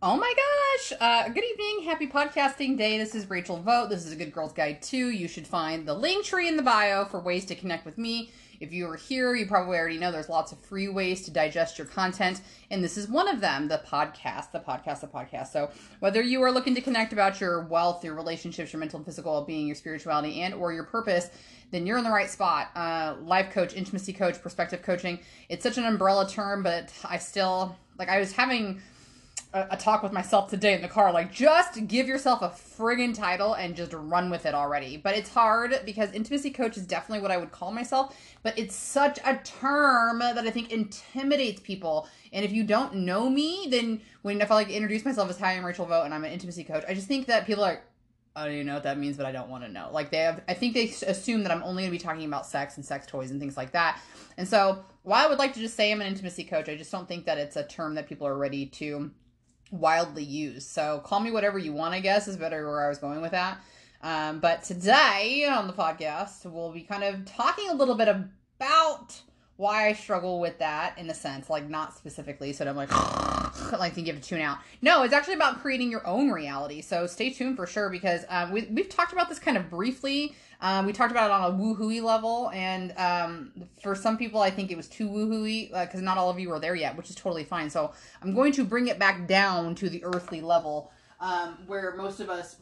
Oh my gosh! Uh, good evening, happy podcasting day. This is Rachel Vote. This is a Good Girls Guide To. You should find the Linktree in the bio for ways to connect with me. If you are here, you probably already know there's lots of free ways to digest your content, and this is one of them the podcast, the podcast, the podcast. So, whether you are looking to connect about your wealth, your relationships, your mental and physical well being, your spirituality, and or your purpose, then you're in the right spot. Uh, life coach, intimacy coach, perspective coaching. It's such an umbrella term, but I still, like, I was having a, talk with myself today in the car like just give yourself a friggin title and just run with it already but it's hard because intimacy coach is definitely what i would call myself but it's such a term that i think intimidates people and if you don't know me then when if i like introduce myself as hi i'm rachel vote and i'm an intimacy coach i just think that people are I don't even know what that means, but I don't want to know. Like they have, I think they assume that I'm only going to be talking about sex and sex toys and things like that. And so, while I would like to just say I'm an intimacy coach, I just don't think that it's a term that people are ready to wildly used. So call me whatever you want, I guess, is better where I was going with that. Um, but today on the podcast, we'll be kind of talking a little bit about why I struggle with that in a sense, like not specifically, so I'm like, like to give a tune out. No, it's actually about creating your own reality. So stay tuned for sure because um, we, we've talked about this kind of briefly um, we talked about it on a woohooey level, and um, for some people, I think it was too woohooey because uh, not all of you are there yet, which is totally fine. So I'm going to bring it back down to the earthly level um, where most of us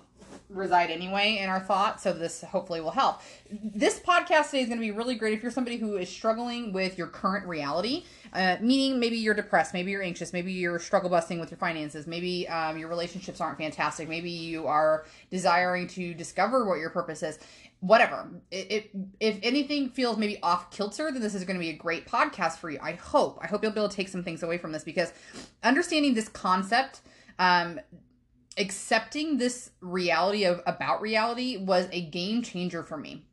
reside anyway in our thoughts. So this hopefully will help. This podcast today is going to be really great if you're somebody who is struggling with your current reality, uh, meaning maybe you're depressed, maybe you're anxious, maybe you're struggle busting with your finances, maybe um, your relationships aren't fantastic, maybe you are desiring to discover what your purpose is whatever. It, it, if anything feels maybe off kilter, then this is going to be a great podcast for you. I hope. I hope you'll be able to take some things away from this because understanding this concept, um, accepting this reality of about reality was a game changer for me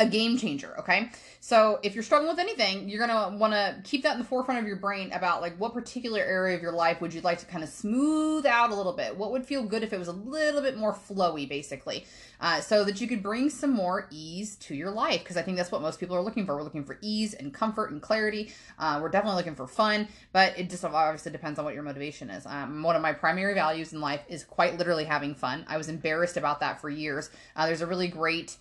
a game changer okay? So if you're struggling with anything you're gonna want to keep that in the forefront of your brain about like what particular area of your life would you like to kind of smooth out a little bit? What would feel good if it was a little bit more flowy basically? Uh, so that you could bring some more ease to your life because i think that's what most people are looking for. We're looking for ease and comfort and clarity. Uh, we're definitely looking for fun but it just obviously depends on what your motivation is. Um, one of my primary values in life is quite literally having fun. I was embarrassed about that for years. Uh, there's a really great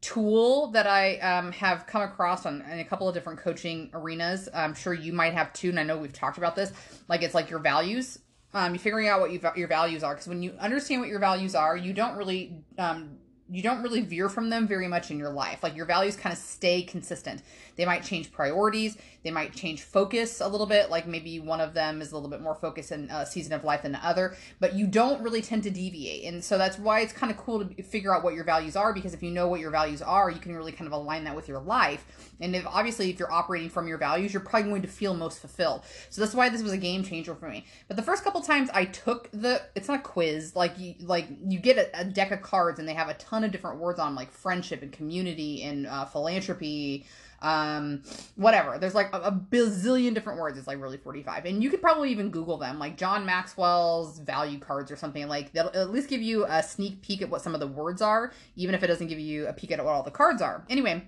tool that I um, have come across on in a couple of different coaching arenas. I'm sure you might have too, and I know we've talked about this. Like it's like your values. Um, you're figuring out what you, your values are because when you understand what your values are, you don't really um, you don't really veer from them very much in your life. Like your values kind of stay consistent. They might change priorities, they might change focus a little bit. Like maybe one of them is a little bit more focused in a season of life than the other, but you don't really tend to deviate. And so that's why it's kind of cool to figure out what your values are because if you know what your values are, you can really kind of align that with your life. And if obviously if you're operating from your values, you're probably going to feel most fulfilled. So that's why this was a game changer for me. But the first couple times I took the it's not a quiz, like you like you get a, a deck of cards and they have a ton of different words on like friendship and community and uh, philanthropy um whatever. There's like a, a, bazillion different words. It's like really 45 and you could probably even google them. Like john maxwell's value cards or something like they'll at least give you a sneak peek at what some of the words are even if it doesn't give you a peek at what all the cards are. Anyway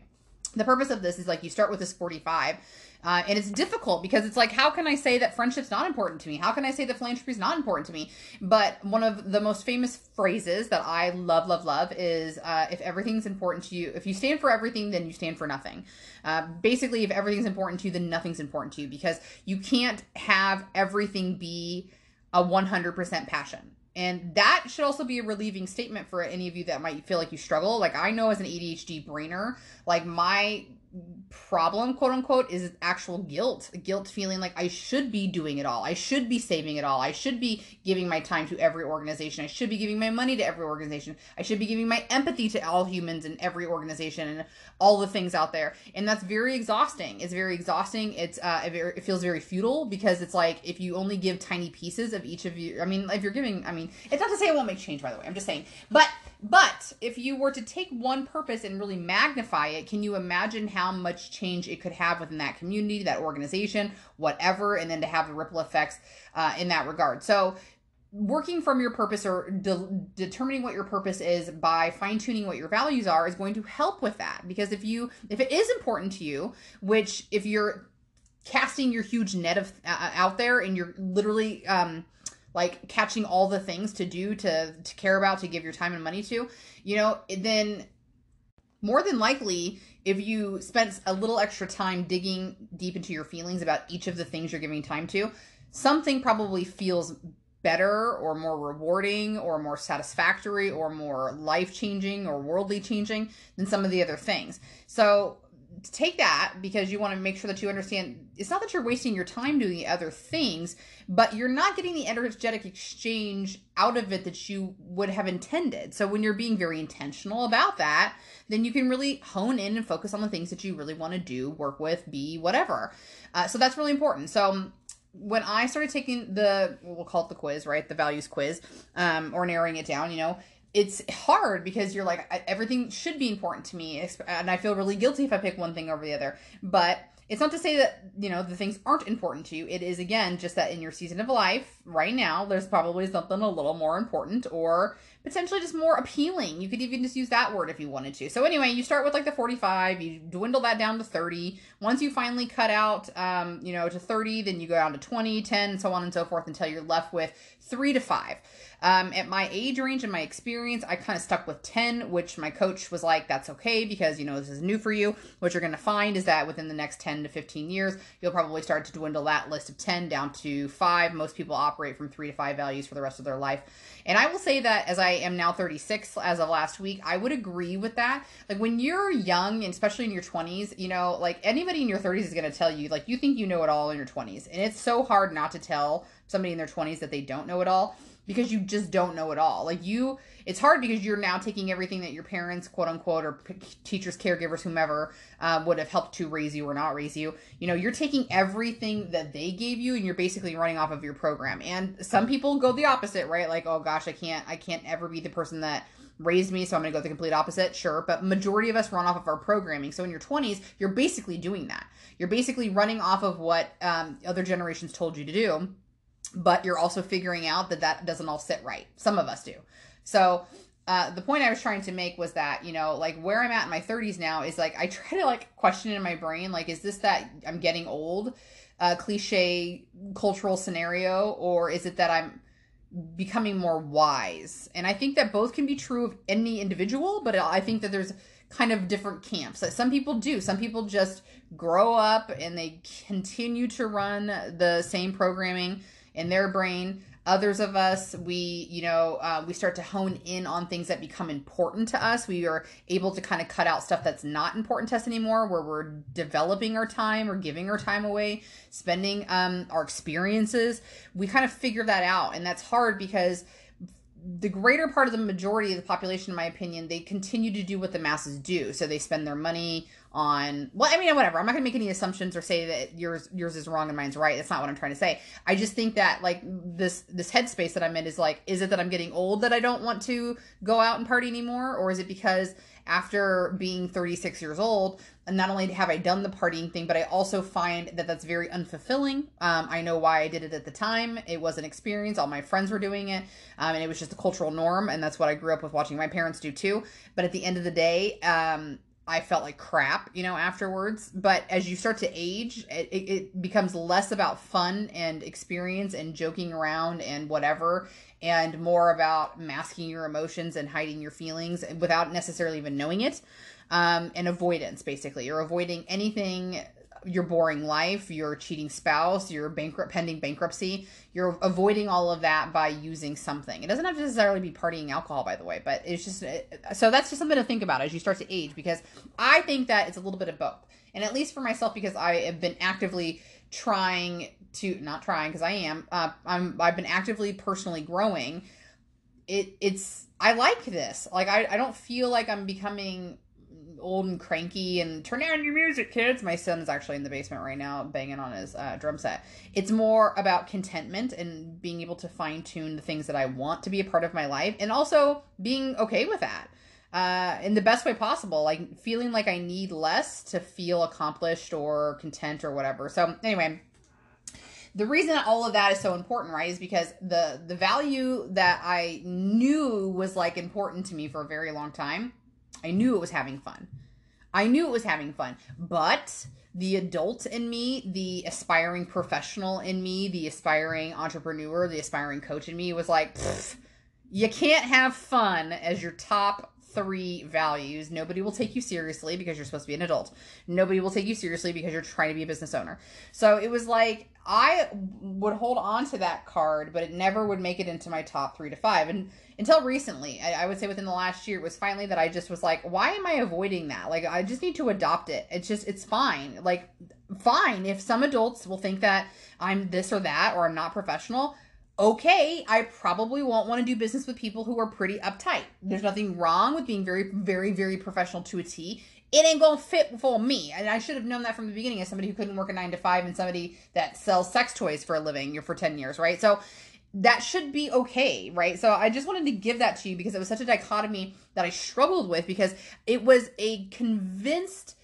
the purpose of this is like you start with this 45 uh, and it's difficult because it's like, how can I say that friendship's not important to me? How can I say that philanthropy is not important to me? But one of the most famous phrases that I love, love, love is uh, if everything's important to you, if you stand for everything, then you stand for nothing. Uh, basically, if everything's important to you, then nothing's important to you because you can't have everything be a 100% passion. And that should also be a relieving statement for any of you that might feel like you struggle. Like I know as an ADHD brainer, like my problem quote unquote is actual guilt. Guilt feeling like i should be doing it all. I should be saving it all. I should be giving my time to every organization. I should be giving my money to every organization. I should be giving my empathy to all humans in every organization and all the things out there. And that's very exhausting. It's very exhausting. It's uh it feels very futile because it's like if you only give tiny pieces of each of you i mean if you're giving i mean it's not to say it won't make change by the way. I'm just saying. But but if you were to take one purpose and really magnify it, can you imagine how much change it could have within that community, that organization, whatever, and then to have the ripple effects uh, in that regard? So, working from your purpose or de- determining what your purpose is by fine tuning what your values are is going to help with that. Because if you, if it is important to you, which if you're casting your huge net of uh, out there and you're literally, um, like catching all the things to do to to care about to give your time and money to you know then more than likely if you spent a little extra time digging deep into your feelings about each of the things you're giving time to something probably feels better or more rewarding or more satisfactory or more life changing or worldly changing than some of the other things. So take that because you want to make sure that you understand it's not that you're wasting your time doing the other things, but you're not getting the energetic exchange out of it that you would have intended. So when you're being very intentional about that, then you can really hone in and focus on the things that you really want to do, work with, be, whatever. Uh, so that's really important. So when I started taking the we'll call it the quiz, right? The values quiz, um, or narrowing it down, you know, it's hard because you're like everything should be important to me, and I feel really guilty if I pick one thing over the other. But it's not to say that you know the things aren't important to you. It is again just that in your season of life right now there's probably something a little more important or potentially just more appealing. You could even just use that word if you wanted to. So anyway you start with like the 45 you dwindle that down to 30 once you finally cut out um, you know to 30 then you go down to 20 10 so on and so forth until you're left with three to five um, at my age range and my experience, I kind of stuck with 10, which my coach was like, that's okay because, you know, this is new for you. What you're going to find is that within the next 10 to 15 years, you'll probably start to dwindle that list of 10 down to five. Most people operate from three to five values for the rest of their life. And I will say that as I am now 36 as of last week, I would agree with that. Like when you're young, and especially in your 20s, you know, like anybody in your 30s is going to tell you, like, you think you know it all in your 20s. And it's so hard not to tell somebody in their 20s that they don't know it all because you just don't know it all. Like you, it's hard because you're now taking everything that your parents, quote unquote, or teachers, caregivers, whomever, uh, would have helped to raise you or not raise you. You know, you're taking everything that they gave you and you're basically running off of your program. And some people go the opposite, right? Like, oh gosh, I can't, I can't ever be the person that raised me, so I'm going to go the complete opposite. Sure, but majority of us run off of our programming. So in your 20s, you're basically doing that. You're basically running off of what um, other generations told you to do but you're also figuring out that that doesn't all sit right. Some of us do. So uh, the point I was trying to make was that you know, like where I'm at in my 30s now is like I try to like question in my brain, like, is this that I'm getting old, uh, cliche cultural scenario, or is it that I'm becoming more wise? And I think that both can be true of any individual, but I think that there's kind of different camps. Like some people do. Some people just grow up and they continue to run the same programming in their brain. Others of us we you know uh, we start to hone in on things that become important to us. We are able to kind of cut out stuff that's not important to us anymore where we're developing our time or giving our time away spending um, our experiences. We kind of figure that out and that's hard because the greater part of the majority of the population in my opinion they continue to do what the masses do. So they spend their money on well i mean whatever. I'm not going to make any assumptions or say that yours yours is wrong and mine's right. That's not what i'm trying to say. I just think that like this this headspace that i'm in is like is it that i'm getting old that i don't want to go out and party anymore? Or is it because after being 36 years old and not only have i done the partying thing but i also find that that's very unfulfilling. Um, i know why i did it at the time. It was an experience. All my friends were doing it. Um, and it was just a cultural norm and that's what i grew up with watching my parents do too. But at the end of the day um, I felt like crap, you know, afterwards. But as you start to age, it, it, becomes less about fun and experience and joking around and whatever, and more about masking your emotions and hiding your feelings without necessarily even knowing it. Um, and avoidance, basically. You're avoiding anything your boring life, your cheating spouse, your bankrupt pending bankruptcy. You're avoiding all of that by using something. It doesn't have to necessarily be partying alcohol, by the way, but it's just so that's just something to think about as you start to age because I think that it's a little bit of both. And at least for myself, because I have been actively trying to not trying because I am uh, I'm I've been actively personally growing. It it's I like this. Like I I don't feel like I'm becoming old and cranky and turn down your music, kids. My son is actually in the basement right now banging on his uh, drum set. It's more about contentment and being able to fine tune the things that I want to be a part of my life and also being okay with that uh, in the best way possible. Like feeling like I need less to feel accomplished or content or whatever. So, anyway the reason all of that is so important right is because the the value that i knew was like important to me for a very long time I knew it was having fun. I knew it was having fun, but the adult in me, the aspiring professional in me, the aspiring entrepreneur, the aspiring coach in me was like, you can't have fun as your top three values. Nobody will take you seriously because you're supposed to be an adult. Nobody will take you seriously because you're trying to be a business owner. So it was like I would hold on to that card, but it never would make it into my top three to five. And until recently, I, I would say within the last year, it was finally that I just was like, why am I avoiding that? Like, I just need to adopt it. It's just, it's fine. Like, fine. If some adults will think that I'm this or that or I'm not professional, okay, I probably won't want to do business with people who are pretty uptight. There's nothing wrong with being very, very, very professional to a T. It ain't gonna fit for me. And I should have known that from the beginning as somebody who couldn't work a nine to five and somebody that sells sex toys for a living for 10 years, right? So that should be okay, right? So I just wanted to give that to you because it was such a dichotomy that I struggled with because it was a convinced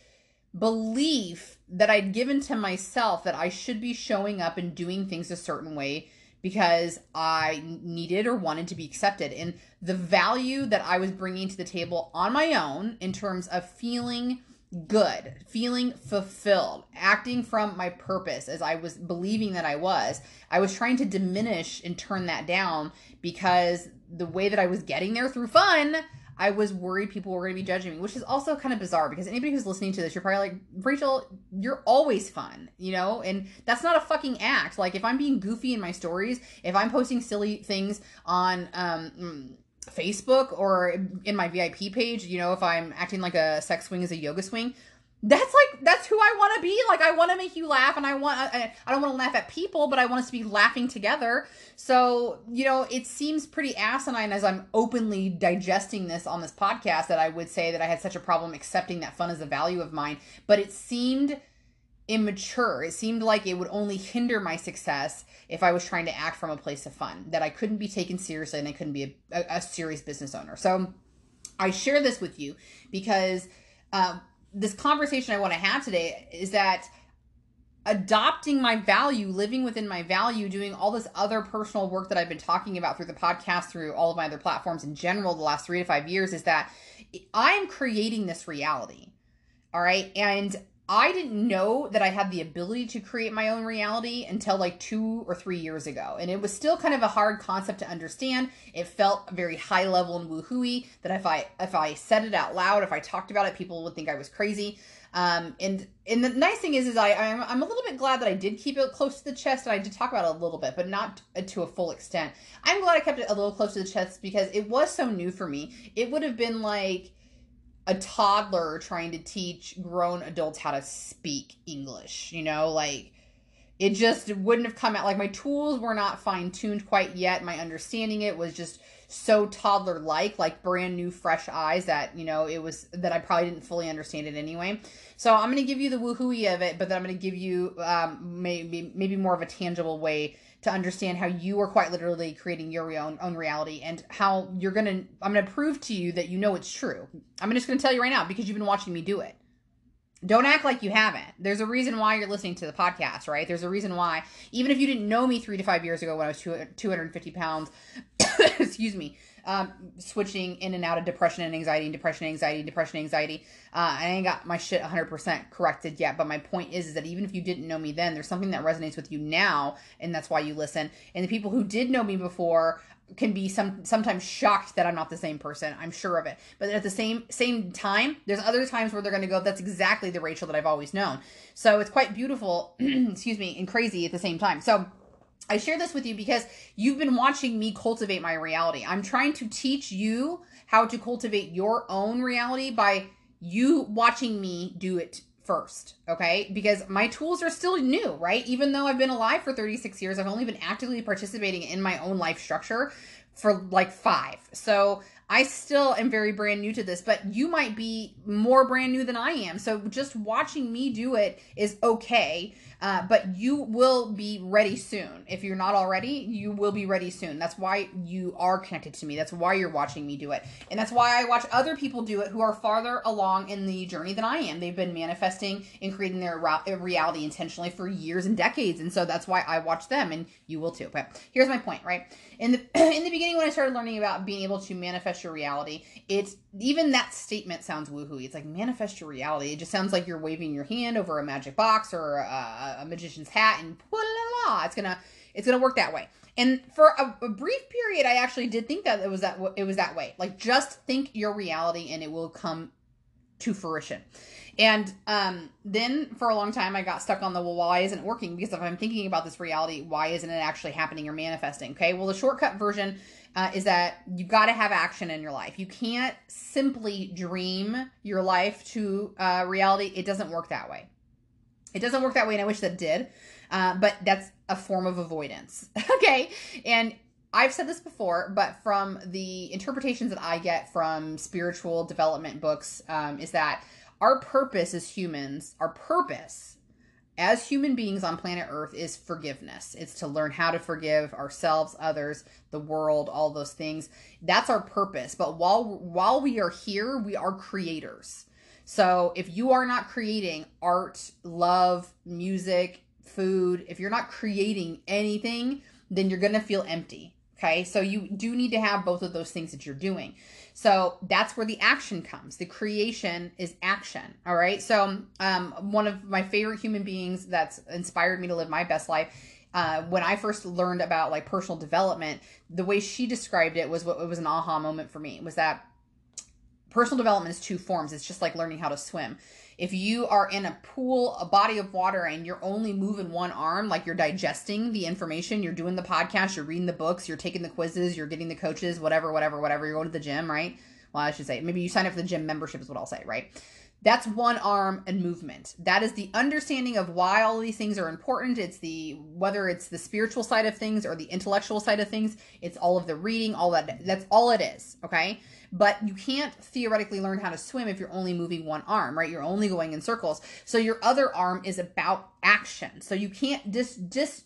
belief that I'd given to myself that I should be showing up and doing things a certain way because I needed or wanted to be accepted. And the value that I was bringing to the table on my own in terms of feeling good, feeling fulfilled, acting from my purpose as I was believing that I was, I was trying to diminish and turn that down because the way that I was getting there through fun I was worried people were going to be judging me, which is also kind of bizarre because anybody who's listening to this, you're probably like, Rachel, you're always fun, you know? And that's not a fucking act. Like, if I'm being goofy in my stories, if I'm posting silly things on, um, Facebook or in my VIP page, you know, if I'm acting like a sex swing is a yoga swing, that's like that's who I want to be. Like I want to make you laugh, and I want I, I don't want to laugh at people, but I want us to be laughing together. So you know, it seems pretty asinine as I'm openly digesting this on this podcast that I would say that I had such a problem accepting that fun as a value of mine. But it seemed immature. It seemed like it would only hinder my success if I was trying to act from a place of fun. That I couldn't be taken seriously, and I couldn't be a, a, a serious business owner. So I share this with you because. Uh, this conversation I want to have today is that adopting my value, living within my value, doing all this other personal work that I've been talking about through the podcast, through all of my other platforms in general, the last three to five years, is that I'm creating this reality. All right. And I didn't know that I had the ability to create my own reality until like two or three years ago. And it was still kind of a hard concept to understand. It felt very high level and woohooey that if I if I said it out loud, if I talked about it, people would think I was crazy. Um, and and the nice thing is, is I I'm, I'm a little bit glad that I did keep it close to the chest, and I did talk about it a little bit, but not to a full extent. I'm glad I kept it a little close to the chest because it was so new for me. It would have been like a toddler trying to teach grown adults how to speak English, you know, like it just wouldn't have come out like my tools were not fine tuned quite yet. My understanding it was just so toddler like, like brand new fresh eyes that, you know, it was that I probably didn't fully understand it anyway. So I'm going to give you the woohooey of it, but then I'm going to give you um, maybe maybe more of a tangible way to understand how you are quite literally creating your own own reality and how you're gonna I'm gonna prove to you that you know it's true. I'm just gonna tell you right now because you've been watching me do it. Don't act like you haven't. There's a reason why you're listening to the podcast, right? There's a reason why, even if you didn't know me three to five years ago when I was 250 pounds, excuse me, um, switching in and out of depression and anxiety and depression, anxiety, depression, anxiety. Uh, I ain't got my shit 100% corrected yet, but my point is, is that even if you didn't know me then, there's something that resonates with you now, and that's why you listen. And the people who did know me before can be some sometimes shocked that I'm not the same person. I'm sure of it. But at the same same time, there's other times where they're going to go, "That's exactly the Rachel that I've always known." So it's quite beautiful, excuse me, and crazy at the same time. So I share this with you because you've been watching me cultivate my reality. I'm trying to teach you how to cultivate your own reality by you watching me do it first, okay? Because my tools are still new, right? Even though I've been alive for 36 years, I've only been actively participating in my own life structure for like five. So I still am very brand new to this, but you might be more brand new than I am. So just watching me do it is okay. Uh, but you will be ready soon. If you're not already, you will be ready soon. That's why you are connected to me. That's why you're watching me do it. And that's why I watch other people do it who are farther along in the journey than I am. They've been manifesting and creating their reality intentionally for years and decades. And so that's why I watch them and you will too. But here's my point, right? In the in the beginning beginning when I started learning about being able to manifest your reality, it's even that statement sounds woohoo. It's like manifest your reality. It just sounds like you're waving your hand over a magic box or a, a magician's hat and la la. It's gonna it's gonna work that way. And for a, a, brief period, I actually did think that it was that it was that way. Like just think your reality and it will come to fruition. And um, then for a long time, I got stuck on the well, why isn't it working? Because if I'm thinking about this reality, why isn't it actually happening or manifesting? Okay, well, the shortcut version uh, is that you got to have action in your life. You can't simply dream your life to uh, reality. It doesn't work that way. It doesn't work that way, and I wish that did. Uh, but that's a form of avoidance. okay, and I've said this before, but from the interpretations that I get from spiritual development books, um, is that our purpose as humans, our purpose as human beings on planet Earth is forgiveness. It's to learn how to forgive ourselves, others, the world, all those things. That's our purpose. But while while we are here, we are creators. So if you are not creating art, love, music, food, if you're not creating anything, then you're going to feel empty. Okay? So you do need to have both of those things that you're doing. So that's where the action comes. The creation is action. All right. So um, one of my favorite human beings that's inspired me to live my best life. Uh, when I first learned about like personal development, the way she described it was what it was an aha moment for me. Was that personal development is two forms. It's just like learning how to swim if you are in a pool, a body of water, and you're only moving one arm, like you're digesting the information, you're doing the podcast, you're reading the books, you're taking the quizzes, you're getting the coaches, whatever, whatever, whatever, you're going to the gym, right? Well, I should say, maybe you sign up for the gym membership, is what I'll say, right? That's one arm and movement. That is the understanding of why all these things are important. It's the whether it's the spiritual side of things or the intellectual side of things. It's all of the reading, all that. That's all it is. Okay but you can't theoretically learn how to swim if you're only moving one arm, right? You're only going in circles. So your other arm is about action. So you can't just just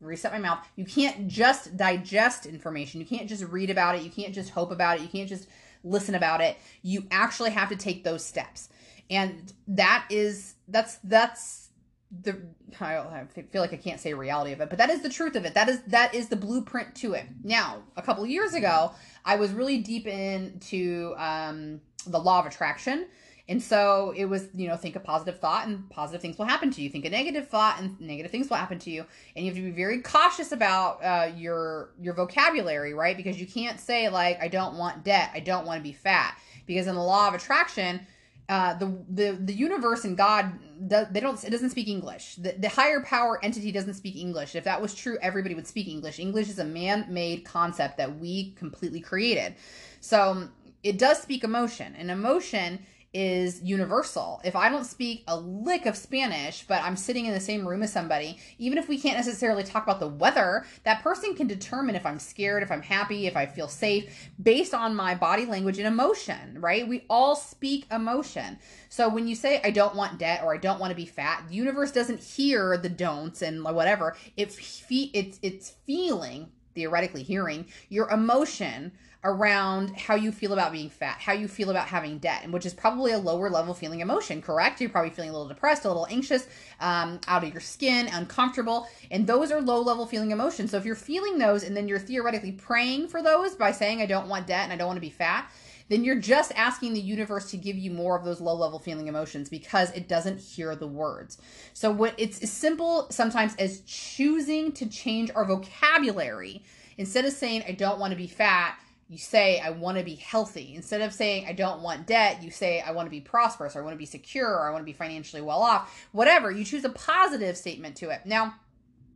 reset my mouth. You can't just digest information. You can't just read about it. You can't just hope about it. You can't just listen about it. You actually have to take those steps. And that is that's that's the I feel like I can't say reality of it, but that is the truth of it. That is that is the blueprint to it. Now, a couple years ago, I was really deep into um, the law of attraction. And so it was, you know, think a positive thought and positive things will happen to you. Think a negative thought and negative things will happen to you. And you have to be very cautious about uh, your your vocabulary, right? Because you can't say like, I don't want debt, I don't want to be fat. Because in the law of attraction, uh, the the the universe and God they don't it doesn't speak English. The, the higher power entity doesn't speak English. If that was true, everybody would speak English. English is a man-made concept that we completely created. So it does speak emotion, and emotion is universal. If I don't speak a lick of Spanish, but I'm sitting in the same room as somebody, even if we can't necessarily talk about the weather, that person can determine if I'm scared, if I'm happy, if I feel safe based on my body language and emotion, right? We all speak emotion. So when you say I don't want debt or I don't want to be fat, the universe doesn't hear the don'ts and whatever. It fe- it's it's feeling theoretically hearing your emotion around how you feel about being fat, how you feel about having debt, and which is probably a lower level feeling emotion, correct? You're probably feeling a little depressed, a little anxious, um, out of your skin, uncomfortable, and those are low level feeling emotions. So if you're feeling those and then you're theoretically praying for those by saying, I don't want debt and I don't want to be fat, then you're just asking the universe to give you more of those low level feeling emotions because it doesn't hear the words. So what it's as simple sometimes as choosing to change our vocabulary instead of saying I don't want to be fat you say i want to be healthy instead of saying i don't want debt you say i want to be prosperous or i want to be secure or i want to be financially well off whatever you choose a positive statement to it now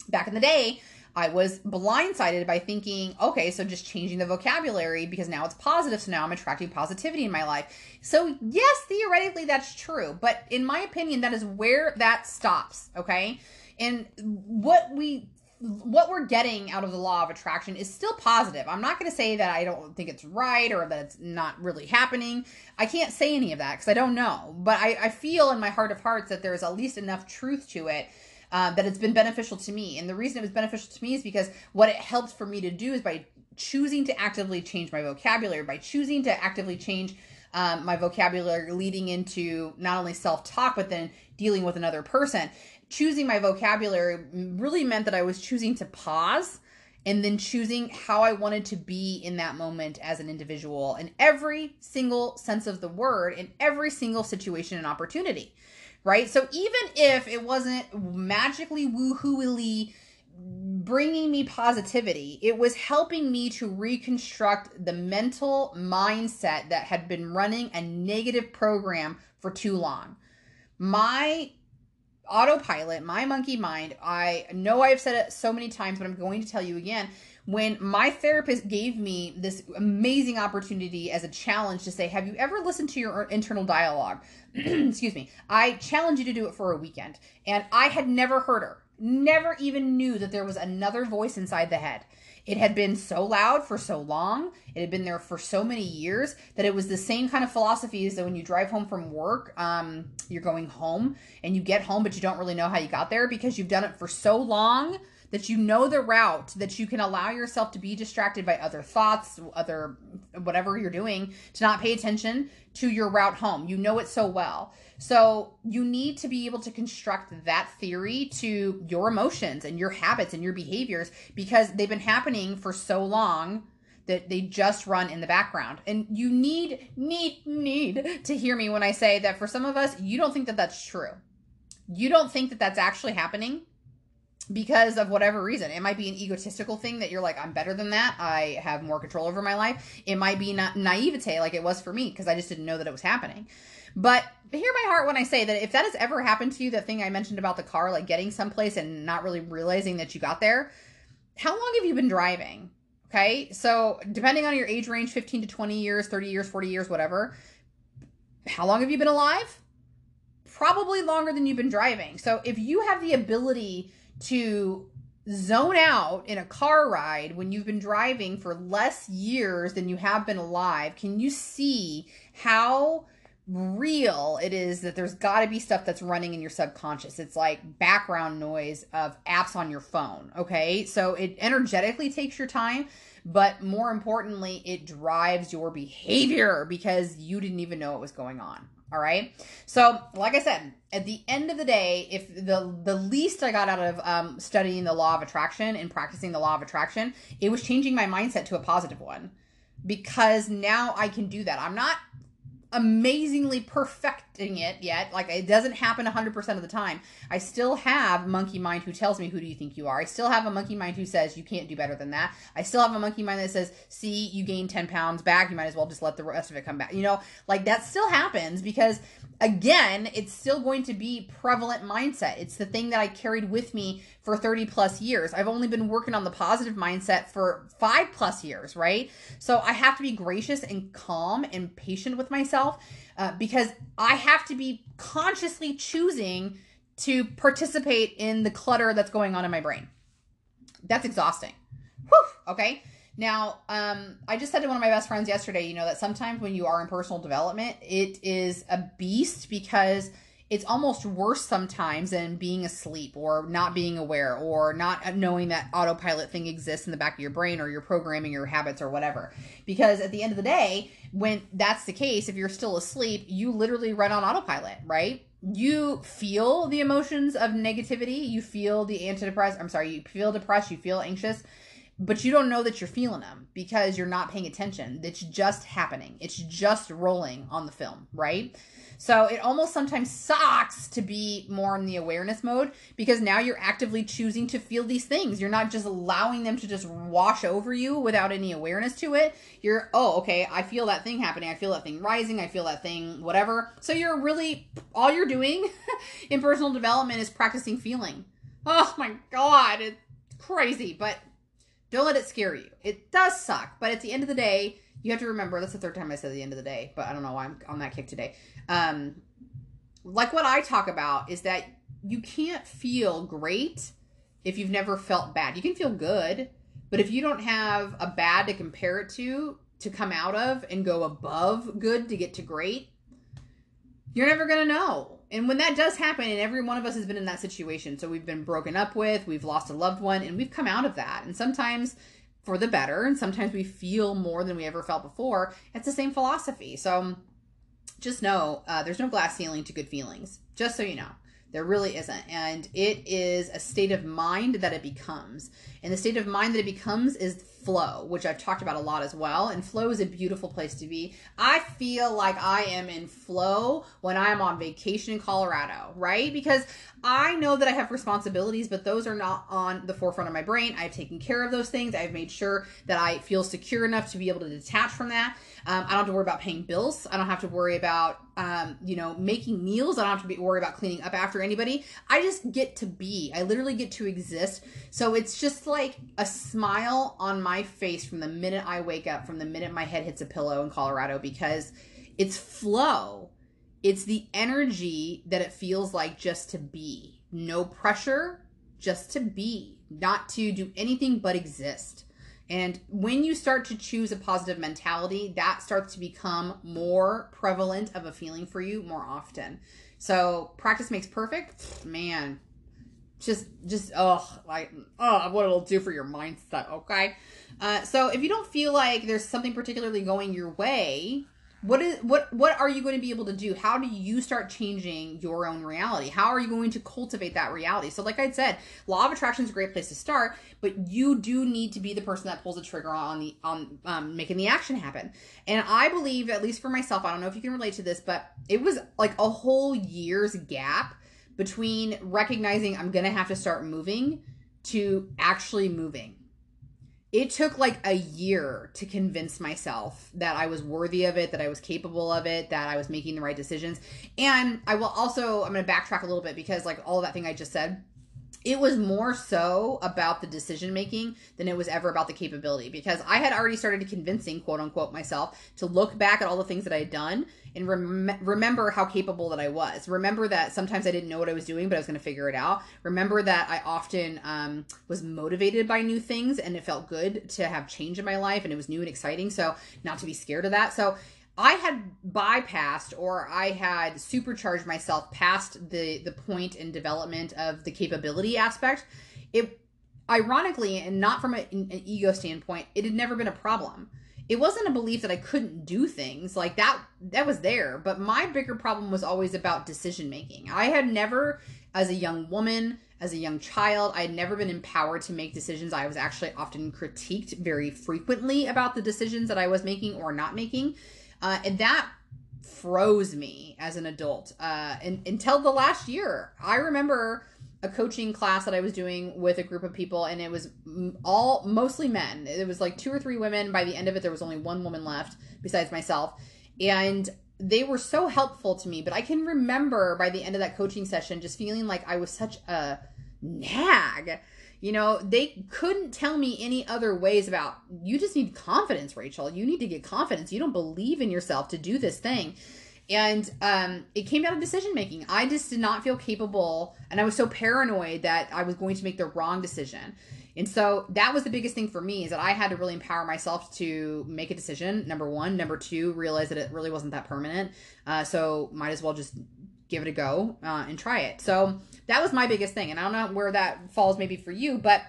back in the day I was blindsided by thinking, okay, so just changing the vocabulary because now it's positive. So now I'm attracting positivity in my life. So, yes, theoretically, that's true. But in my opinion, that is where that stops. Okay. And what we what we're getting out of the law of attraction is still positive. I'm not going to say that I don't think it's right or that it's not really happening. I can't say any of that because I don't know. But I, I, feel in my heart of hearts that there's at least enough truth to it uh, that it's been beneficial to me. And the reason it was beneficial to me is because what it helps for me to do is by choosing to actively change my vocabulary, by choosing to actively change um, my vocabulary leading into not only self talk, but then dealing with another person choosing my vocabulary really meant that I was choosing to pause and then choosing how I wanted to be in that moment as an individual in every single sense of the word, in every single situation and opportunity, right? So even if it wasn't magically woohooily bringing me positivity, it was helping me to reconstruct the mental mindset that had been running a negative program for too long. My autopilot, my monkey mind, I know I've said it so many times, but I'm going to tell you again. When my therapist gave me this amazing opportunity as a challenge to say, Have you ever listened to your internal dialogue? Excuse me. I challenge you to do it for a weekend. And I had never heard her, never even knew that there was another voice inside the head. It had been so loud for so long, it had been there for so many years that it was the same kind of philosophy as that when you drive home from work, um, you're going home and you get home, but you don't really know how you got there because you've done it for so long that you know the route that you can allow yourself to be distracted by other thoughts other whatever you're doing to not pay attention to your route home. You know it so well so you need to be able to construct that theory to your emotions and your habits and your behaviors because they've been happening for so long that they just run in the background. And you need, need, need to hear me when I say that for some of us, you don't think that that's true. You don't think that that's actually happening because of whatever reason. It might be an egotistical thing that you're like, I'm better than that. I have more control over my life. It might be na- naivete like it was for me because I just didn't know that it was happening. But hear my heart when I say that if that has ever happened to you, that thing I mentioned about the car, like getting someplace and not really realizing that you got there, how long have you been driving? Okay. So depending on your age range, 15 to 20 years, 30 years, 40 years, whatever, how long have you been alive? Probably longer than you've been driving. So if you have the ability to zone out in a car ride when you've been driving for less years than you have been alive, can you see how real it is that there's got to be stuff that's running in your subconscious. It's like background noise of apps on your phone. Okay. So it energetically takes your time, but more importantly, it drives your behavior because you didn't even know what was going on. All right. So, like I said, at the end of the day, if the the least I got out of um, studying the law of attraction and practicing the law of attraction, it was changing my mindset to a positive one because now I can do that. I'm not amazingly perfecting it yet. Like it doesn't happen 100% of the time. I still have monkey mind who tells me who do you think you are. I still have a monkey mind who says you can't do better than that. I still have a monkey mind that says, "See, you gained 10 pounds back, you might as well just let the rest of it come back." You know, like that still happens because again, it's still going to be prevalent mindset. It's the thing that I carried with me for 30 plus years. I've only been working on the positive mindset for 5 plus years, right? So I have to be gracious and calm and patient with myself uh, because I have to be consciously choosing to participate in the clutter that's going on in my brain. That's exhausting. Whew, okay. Now, um, I just said to one of my best friends yesterday, you know, that sometimes when you are in personal development, it is a beast because it's almost worse sometimes than being asleep or not being aware or not knowing that autopilot thing exists in the back of your brain or you're programming your habits or whatever. Because at the end of the day, when that's the case, if you're still asleep, you literally run on autopilot, right? You feel the emotions of negativity, you feel the antidepressant, I'm sorry, you feel depressed, you feel anxious but you don't know that you're feeling them because you're not paying attention. It's just happening. It's just rolling on the film, right? So it almost sometimes sucks to be more in the awareness mode because now you're actively choosing to feel these things. You're not just allowing them to just wash over you without any awareness to it. You're, oh, okay, I feel that thing happening. I feel that thing rising. I feel that thing, whatever. So you're really, all you're doing in personal development is practicing feeling. Oh my God, it's crazy. But don't let it scare you. It does suck, but at the end of the day, you have to remember that's the third time I said the end of the day, but I don't know why I'm on that kick today. Um, like what I talk about is that you can't feel great if you've never felt bad. You can feel good, but if you don't have a bad to compare it to, to come out of and go above good to get to great, you're never going to know. And when that does happen, and every one of us has been in that situation, so we've been broken up with, we've lost a loved one, and we've come out of that. And sometimes for the better, and sometimes we feel more than we ever felt before. It's the same philosophy. So just know uh, there's no glass ceiling to good feelings, just so you know. There really isn't. And it is a state of mind that it becomes. And the state of mind that it becomes is flow, which I've talked about a lot as well. And flow is a beautiful place to be. I feel like I am in flow when I'm on vacation in Colorado, right? Because I know that I have responsibilities, but those are not on the forefront of my brain. I've taken care of those things. I've made sure that I feel secure enough to be able to detach from that. Um, I don't have to worry about paying bills. I don't have to worry about, um, you know, making meals. I don't have to be worry about cleaning up after anybody. I just get to be. I literally get to exist. So it's just like a smile on my face from the minute I wake up, from the minute my head hits a pillow in Colorado, because it's flow. It's the energy that it feels like just to be. No pressure, just to be, not to do anything but exist. And when you start to choose a positive mentality, that starts to become more prevalent of a feeling for you more often. So practice makes perfect. Man, just just oh like oh what it'll do for your mindset. Okay. Uh, so if you don't feel like there's something particularly going your way, what is what what are you going to be able to do? How do you start changing your own reality? How are you going to cultivate that reality? So like i said law of attraction is a great place to start but you do need to be the person that pulls the trigger on the on um, making the action happen. And i believe at least for myself i don't know if you can relate to this but it was like a whole year's gap between recognizing i'm gonna have to start moving to actually moving it took like a year to convince myself that I was worthy of it, that I was capable of it, that I was making the right decisions. And I will also, I'm going to backtrack a little bit because, like, all that thing I just said, it was more so about the decision making than it was ever about the capability because I had already started convincing, quote unquote, myself to look back at all the things that I had done and rem- remember how capable that I was. Remember that sometimes I didn't know what I was doing, but I was going to figure it out. Remember that I often um, was motivated by new things and it felt good to have change in my life and it was new and exciting. So, not to be scared of that. So, I had bypassed or I had supercharged myself past the the point in development of the capability aspect. It ironically and not from a, an ego standpoint, it had never been a problem. It wasn't a belief that I couldn't do things like that that was there, but my bigger problem was always about decision making. I had never as a young woman, as a young child, I had never been empowered to make decisions. I was actually often critiqued very frequently about the decisions that I was making or not making uh, and that froze me as an adult uh, and, until the last year. I remember a coaching class that I was doing with a group of people, and it was all mostly men. It was like two or three women. By the end of it, there was only one woman left besides myself. And they were so helpful to me. But I can remember by the end of that coaching session just feeling like I was such a nag you know, they couldn't tell me any other ways about you just need confidence, Rachel. You need to get confidence. You don't believe in yourself to do this thing. And um, it came down to decision making. I just did not feel capable, and I was so paranoid that I was going to make the wrong decision. And so that was the biggest thing for me is that I had to really empower myself to make a decision. Number one, number two, realize that it really wasn't that permanent. Uh, so might as well just give it a go uh, and try it. So that was my biggest thing. And I don't know where that falls maybe for you, but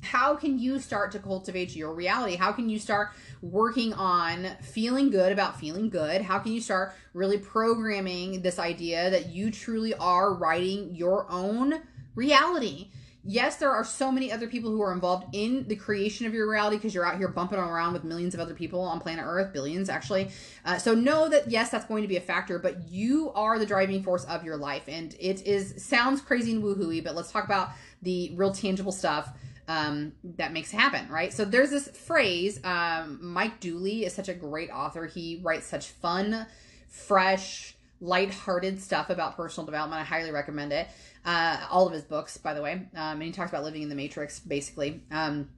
how can you start to cultivate your reality? How can you start working on feeling good about feeling good? How can you start really programming this idea that you truly are writing your own reality? Yes, there are so many other people who are involved in the creation of your reality because you're out here bumping around with millions of other people on planet Earth, billions actually. Uh, so know that yes, that's going to be a factor, but you are the driving force of your life, and it is sounds crazy and woohooey, but let's talk about the real tangible stuff. Um, that makes happen, right? So there's this phrase. Um, Mike Dooley is such a great author. He writes such fun, fresh, light-hearted stuff about personal development. I highly recommend it. Uh, all of his books, by the way. Um, and he talks about living in the matrix, basically. Um,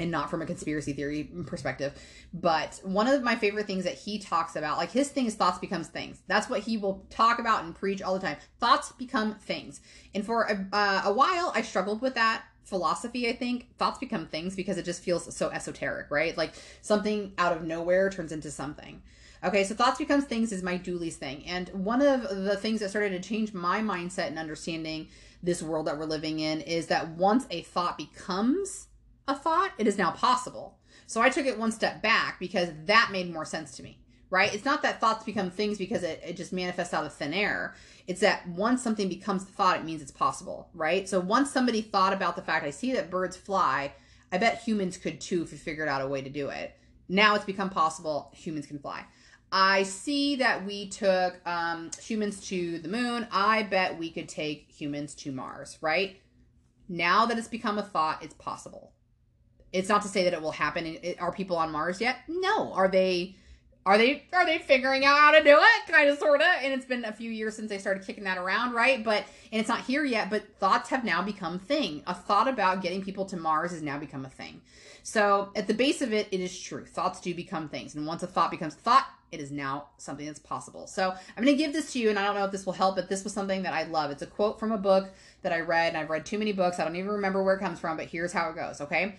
and not from a conspiracy theory perspective. But one of my favorite things that he talks about, like his thing is thoughts becomes things. That's what he will talk about and preach all the time. Thoughts become things. And for a, uh, a while, I struggled with that philosophy, I think. Thoughts become things because it just feels so esoteric, right? Like something out of nowhere turns into something. Okay, so thoughts becomes things is Mike Dooley's thing. And one of the things that started to change my mindset and understanding this world that we're living in is that once a thought becomes a thought, it is now possible. So I took it one step back because that made more sense to me. right? It's not that thoughts become things because it, it just manifests out of thin air. It's that once something becomes the thought, it means it's possible, right? So once somebody thought about the fact, I see that birds fly, I bet humans could too if we figured out a way to do it. Now it's become possible, humans can fly. I see that we took um, humans to the moon. I bet we could take humans to Mars, right? Now that it's become a thought, it's possible. It's not to say that it will happen. Are people on Mars yet? No. Are they are they are they figuring out how to do it kind of sort of and it's been a few years since they started kicking that around right but and it's not here yet but thoughts have now become thing a thought about getting people to mars has now become a thing so at the base of it it is true thoughts do become things and once a thought becomes thought it is now something that's possible so i'm going to give this to you and i don't know if this will help but this was something that i love it's a quote from a book that i read and i've read too many books i don't even remember where it comes from but here's how it goes okay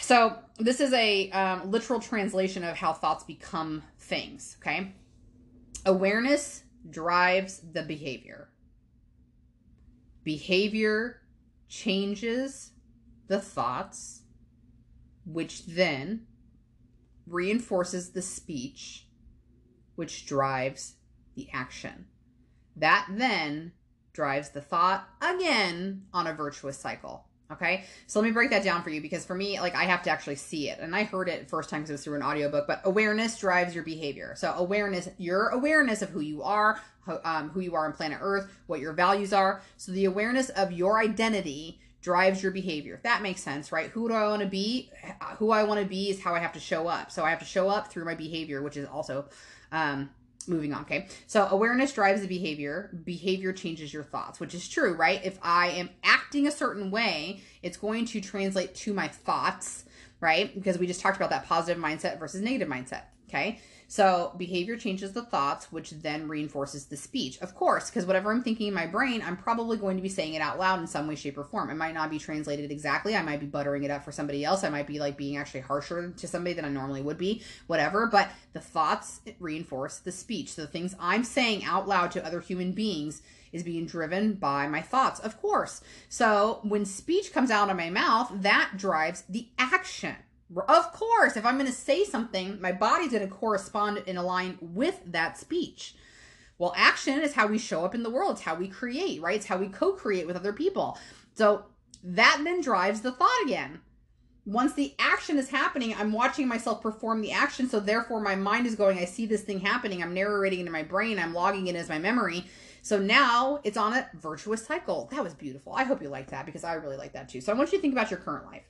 so this is a um, literal translation of how thoughts become things. Okay, awareness drives the behavior. Behavior changes the thoughts, which then reinforces the speech, which drives the action. That then drives the thought again on a virtuous cycle. Okay. So let me break that down for you because for me, like I have to actually see it. And I heard it first time because it was through an audiobook, but awareness drives your behavior. So awareness, your awareness of who you are, um, who you are on planet earth, what your values are. So the awareness of your identity drives your behavior. If that makes sense, right? Who do I want to be? Who I want to be is how I have to show up. So I have to show up through my behavior, which is also, um, moving on, okay? So awareness drives the behavior. Behavior changes your thoughts, which is true, right? If I am acting a certain way, it's going to translate to my thoughts, right? Because we just talked about that positive mindset versus negative mindset, okay? So behavior changes the thoughts, which then reinforces the speech. Of course, because whatever I'm thinking in my brain, I'm probably going to be saying it out loud in some way, shape, or form. It might not be translated exactly. I might be buttering it up for somebody else. I might be like being actually harsher to somebody than I normally would be, whatever. But the thoughts reinforce the speech. So the things I'm saying out loud to other human beings is being driven by my thoughts, of course. So when speech comes out of my mouth, that drives the action. Of course, if I'm going to say something, my body's going to correspond and align with that speech. Well, action is how we show up in the world. It's how we create, right? It's how we co create with other people. So that then drives the thought again. Once the action is happening, I'm watching myself perform the action. So therefore, my mind is going, I see this thing happening. I'm narrating into my brain. I'm logging it as my memory. So now it's on a virtuous cycle. That was beautiful. I hope you like that because I really like that too. So I want you to think about your current life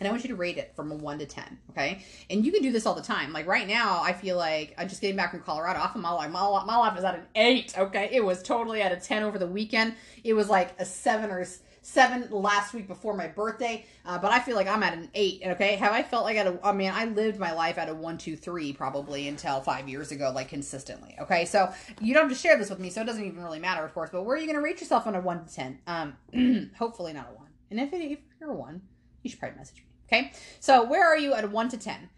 and I want you to rate it from a one to 10. Okay. And you can do this all the time. Like right now, I feel like I'm just getting back from Colorado off of my life. My, my life is at an eight. Okay. It was totally at a 10 over the weekend. It was like a seven or seven last week before my birthday. Uh, but I feel like I'm at an eight. Okay. Have I felt like at a, I mean, I lived my life at a one, two, three probably until five years ago, like consistently. Okay. So you don't have to share this with me. So it doesn't even really matter, of course. But where are you going to rate yourself on a one to 10? Um, hopefully not a one. And if, it, if you're a one, you should probably message me. Okay, so where are you at 1 to 10?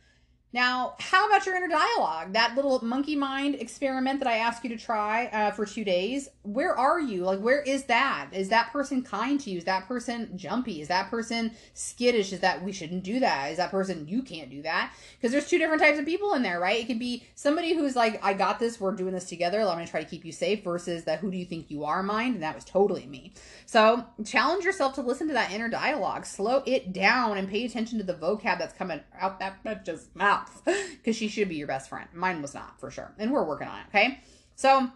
Now, how about your inner dialogue? That little monkey mind experiment that I asked you to try uh, for two days. Where are you? Like, where is that? Is that person kind to you? Is that person jumpy? Is that person skittish? Is that we shouldn't do that? Is that person you can't do that? Because there's two different types of people in there, right? It could be somebody who's like, I got this. We're doing this together. I'm going to try to keep you safe versus that who do you think you are mind. And that was totally me. So challenge yourself to listen to that inner dialogue. Slow it down and pay attention to the vocab that's coming out that bitch's mouth because she should be your best friend. Mine was not for sure. And we're working on it. Okay. So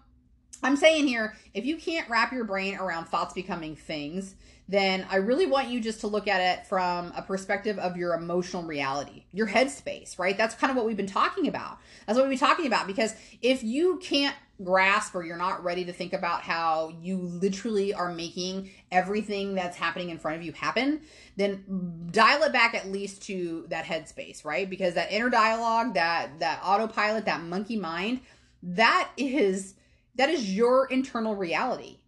I'm saying here, if you can't wrap your brain around thoughts becoming things, then I really want you just to look at it from a perspective of your emotional reality, your headspace, right? That's kind of what we've been talking about. That's what we've been talking about because if you can't grasp or you're not ready to think about how you literally are making everything that's happening in front of you happen, then dial it back at least to that headspace, right? Because that inner dialogue, that that autopilot, that monkey mind, that is that is your internal reality.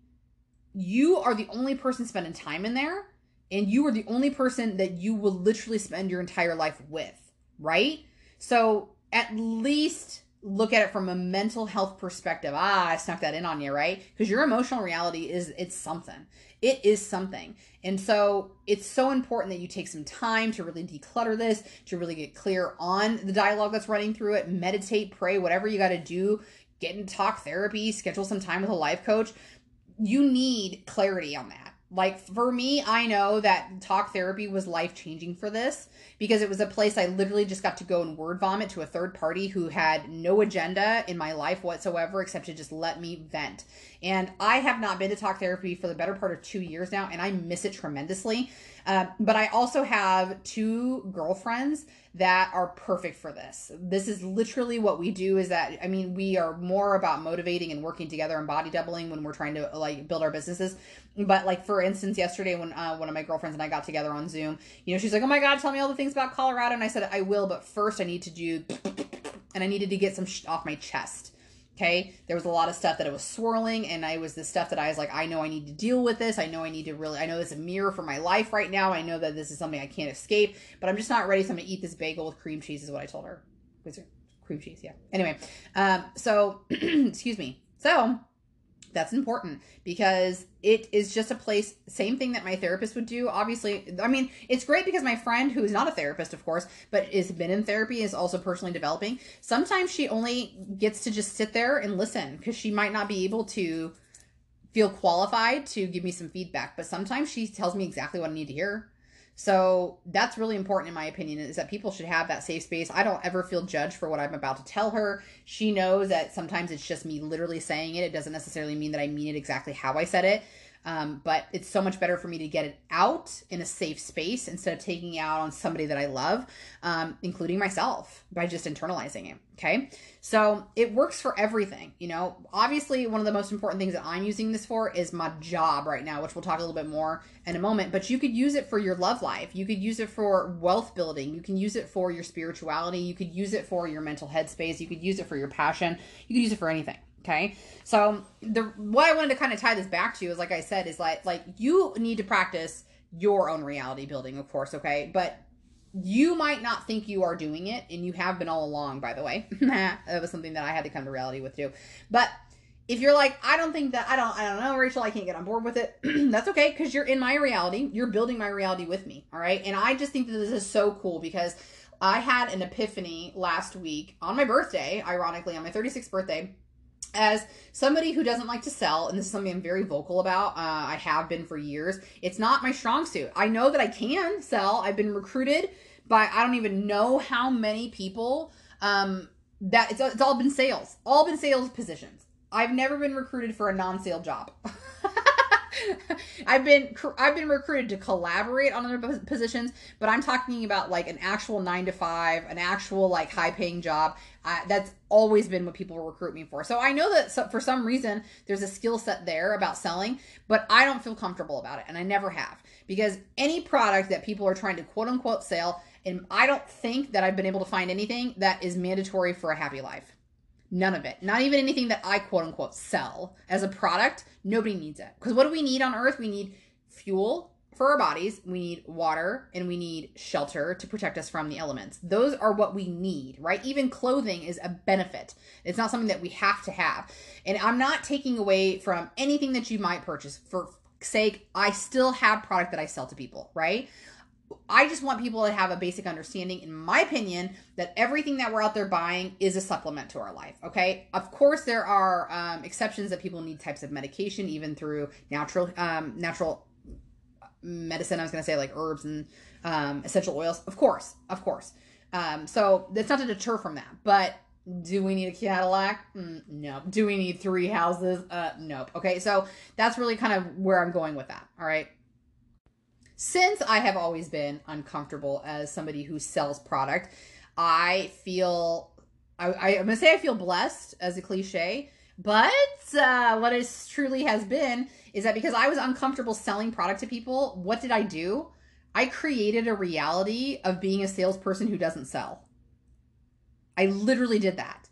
You are the only person spending time in there and you are the only person that you will literally spend your entire life with, right? So, at least look at it from a mental health perspective. Ah, I snuck that in on you, right? Because your emotional reality is it's something. It is something. And so it's so important that you take some time to really declutter this, to really get clear on the dialogue that's running through it, meditate, pray, whatever you got to do, get in talk therapy, schedule some time with a life coach. You need clarity on that. Like for me, I know that talk therapy was life changing for this because it was a place I literally just got to go and word vomit to a third party who had no agenda in my life whatsoever except to just let me vent. And I have not been to talk therapy for the better part of two years now, and I miss it tremendously. Uh, but I also have two girlfriends that are perfect for this. This is literally what we do is that I mean we are more about motivating and working together and body doubling when we're trying to like build our businesses. But like for instance yesterday when uh, one of my girlfriends and I got together on Zoom, you know, she's like, "Oh my god, tell me all the things about Colorado." And I said, "I will, but first I need to do and I needed to get some sh- off my chest." Okay. There was a lot of stuff that it was swirling, and I was the stuff that I was like, I know I need to deal with this. I know I need to really, I know this is a mirror for my life right now. I know that this is something I can't escape, but I'm just not ready. So I'm going to eat this bagel with cream cheese, is what I told her. Cream cheese? Yeah. Anyway, um, so, excuse me. So, that's important because it is just a place same thing that my therapist would do obviously. I mean it's great because my friend who is not a therapist of course but has been in therapy is also personally developing. Sometimes she only gets to just sit there and listen because she might not be able to feel qualified to give me some feedback but sometimes she tells me exactly what i need to hear so that's really important in my opinion is that people should have that safe space. I don't ever feel judged for what I'm about to tell her. She knows that sometimes it's just me literally saying it. It doesn't necessarily mean that I mean it exactly how I said it. Um, but it's so much better for me to get it out in a safe space instead of taking it out on somebody that I love, um, including myself, by just internalizing it. Okay. So it works for everything. You know, obviously, one of the most important things that I'm using this for is my job right now, which we'll talk a little bit more in a moment. But you could use it for your love life. You could use it for wealth building. You can use it for your spirituality. You could use it for your mental headspace. You could use it for your passion. You could use it for anything. Okay. So the what I wanted to kind of tie this back to is like I said, is like like you need to practice your own reality building, of course, okay? But you might not think you are doing it, and you have been all along, by the way. that was something that I had to come to reality with too. But if you're like, I don't think that I don't I don't know, Rachel, I can't get on board with it, that's okay, because you're in my reality. You're building my reality with me. All right. And I just think that this is so cool because I had an epiphany last week on my birthday, ironically, on my 36th birthday as somebody who doesn't like to sell, and this is something I'm very vocal about, uh, I have been for years, it's not my strong suit. I know that I can sell. I've been recruited by I don't even know how many people. Um, that it's, it's all been sales, all been sales positions. I've never been recruited for a non-sale job. I've been I've been recruited to collaborate on other positions, but I'm talking about like an actual nine to five, an actual like high paying job. That's always been what people recruit me for. So I know that so, for some reason there's a skill set there about selling, but I don't feel comfortable about it, and I never have because any product that people are trying to quote unquote sell, and I don't think that I've been able to find anything that is mandatory for a happy life. None of it. Not even anything that I quote unquote sell as a product. Nobody needs it. Because what do we need on earth? We need fuel for our bodies, we need water, and we need shelter to protect us from the elements. Those are what we need, right? Even clothing is a benefit. It's not something that we have to have. And I'm not taking away from anything that you might purchase. For sake, I still have product that I sell to people, right? I just want people to have a basic understanding, in my opinion, that everything that we're out there buying is a supplement to our life. Okay. Of course, there are um, exceptions that people need types of medication, even through natural, um, natural medicine. I was going to say like herbs and um, essential oils. Of course, of course. Um, so it's not to deter from that, but do we need a Cadillac? Mm, no. Do we need three houses? Uh, nope. Okay, so that's really kind of where I'm going with that. All right since I have always been uncomfortable as somebody who sells product, I feel I, I, am gonna say I feel blessed as a cliche, but uh, what it truly has been is that because I was uncomfortable selling product to people, what did I do? I created a reality of being a salesperson who doesn't sell. I literally did that.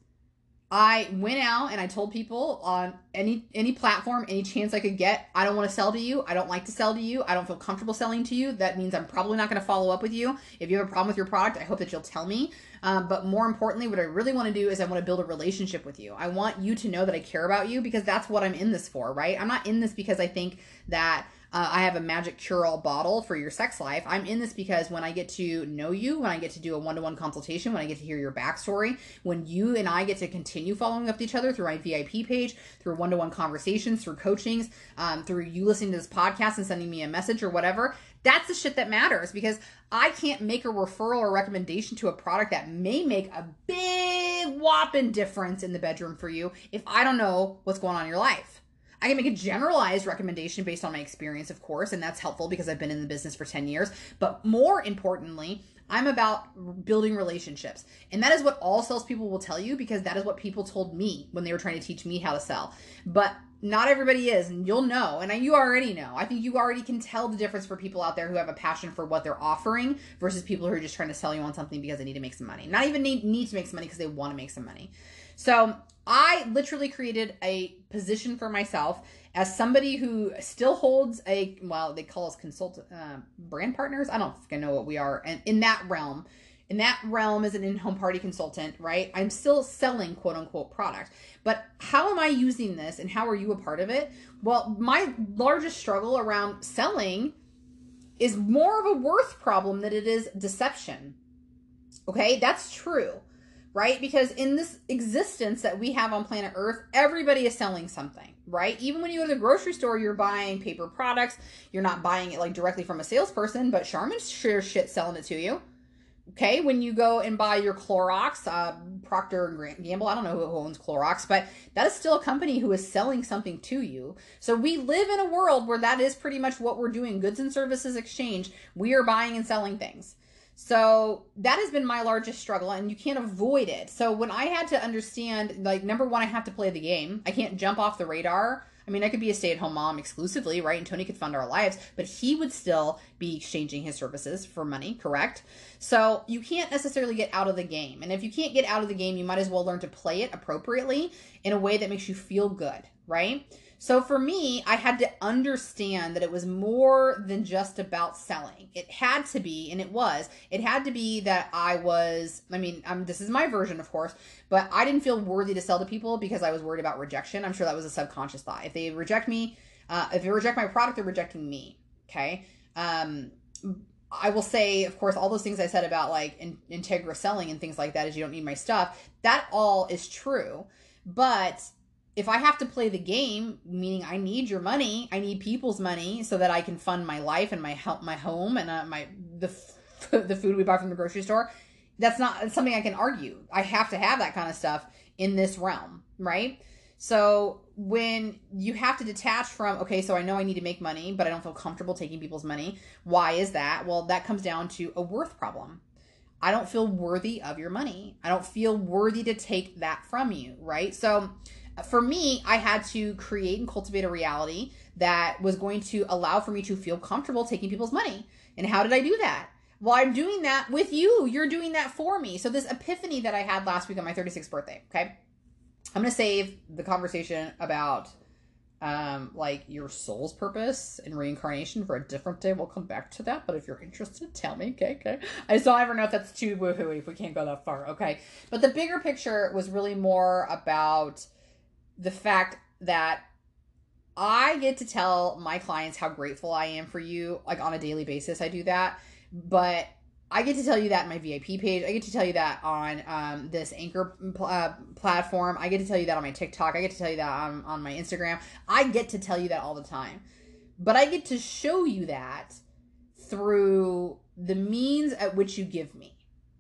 I went out and I told people on any any platform, any chance I could get, I don't want to sell to you. I don't like to sell to you. I don't feel comfortable selling to you. That means I'm probably not going to follow up with you. If you have a problem with your product, I hope that you'll tell me. Um, but more importantly, what I really want to do is I want to build a relationship with you. I want you to know that I care about you because that's what I'm in this for, right? I'm not in this because I think that uh, I have a magic cure all bottle for your sex life. I'm in this because when I get to know you, when I get to do a one to one consultation, when I get to hear your backstory, when you and I get to continue following up with each other through my VIP page, through one to one conversations, through coachings, um, through you listening to this podcast and sending me a message or whatever, that's the shit that matters because I can't make a referral or recommendation to a product that may make a big whopping difference in the bedroom for you if I don't know what's going on in your life. I can make a generalized recommendation based on my experience, of course, and that's helpful because I've been in the business for 10 years. But more importantly, I'm about building relationships. And that is what all salespeople will tell you because that is what people told me when they were trying to teach me how to sell. But not everybody is, and you'll know, and you already know. I think you already can tell the difference for people out there who have a passion for what they're offering versus people who are just trying to sell you on something because they need to make some money. Not even need, need to make some money because they want to make some money. So I literally created a position for myself as somebody who still holds a well, they call us consultant uh, brand partners. I don't I know what we are, and in that realm, in that realm as an in-home party consultant, right? I'm still selling quote unquote product. But how am I using this and how are you a part of it? Well, my largest struggle around selling is more of a worth problem than it is deception. Okay, that's true right? Because in this existence that we have on planet Earth, everybody is selling something, right? Even when you go to the grocery store, you're buying paper products. You're not buying it like directly from a salesperson, but Charmin's sure shit selling it to you. Okay, when you go and buy your Clorox, uh, Procter and Gamble, I don't know who owns Clorox, but that is still a company who is selling something to you. So we live in a world where that is pretty much what we're doing goods and services exchange. We are buying and selling things. So that has been my largest struggle, and you can't avoid it. So when I had to understand, like, number one, I have to play the game. I can't jump off the radar. I mean, I could be a stay at home mom exclusively, right? And Tony could fund our lives, but he would still be exchanging his services for money, correct? So you can't necessarily get out of the game. And if you can't get out of the game, you might as well learn to play it appropriately in a way that makes you feel good, right? So for me, I had to understand that it was more than just about selling. It had to be, and it was, it had to be that I was, I mean, this is my version, of course, but I didn't feel worthy to sell to people because I was worried about rejection. I'm sure that was a subconscious thought. If they reject me, uh, if they reject my product, they're rejecting me. Okay. Um, I will say, of course, all those things I said about like in, Integra selling and things like that is you don't need my stuff. That all is true. But if I have to play the game, meaning I need your money, I need people's money so that I can fund my life and my help, my home, and uh, my the f- the food we buy from the grocery store. That's not something I can argue. I have to have that kind of stuff in this realm, right? So when you have to detach from, okay, so I know I need to make money, but I don't feel comfortable taking people's money. Why is that? Well, that comes down to a worth problem. I don't feel worthy of your money. I don't feel worthy to take that from you, right? So for me, I had to create and cultivate a reality that was going to allow for me to feel comfortable taking people's money. And how did I do that? Well, I'm doing that with you. You're doing that for me. So, this epiphany that I had last week on my 36th birthday, okay? I'm going to save the conversation about um like your soul's purpose and reincarnation for a different day. We'll come back to that, but if you're interested, tell me. Okay, okay. I just don't ever know if that's too woohoo if we can't go that far. Okay. But the bigger picture was really more about the fact that I get to tell my clients how grateful I am for you, like on a daily basis. I do that, but I get to tell you that in my VIP page. I get to tell you that on um, this Anchor uh, platform. I get to tell you that on my TikTok. I get to tell you that on, on my Instagram. I get to tell you that all the time. But I get to show you that through the means at which you give me.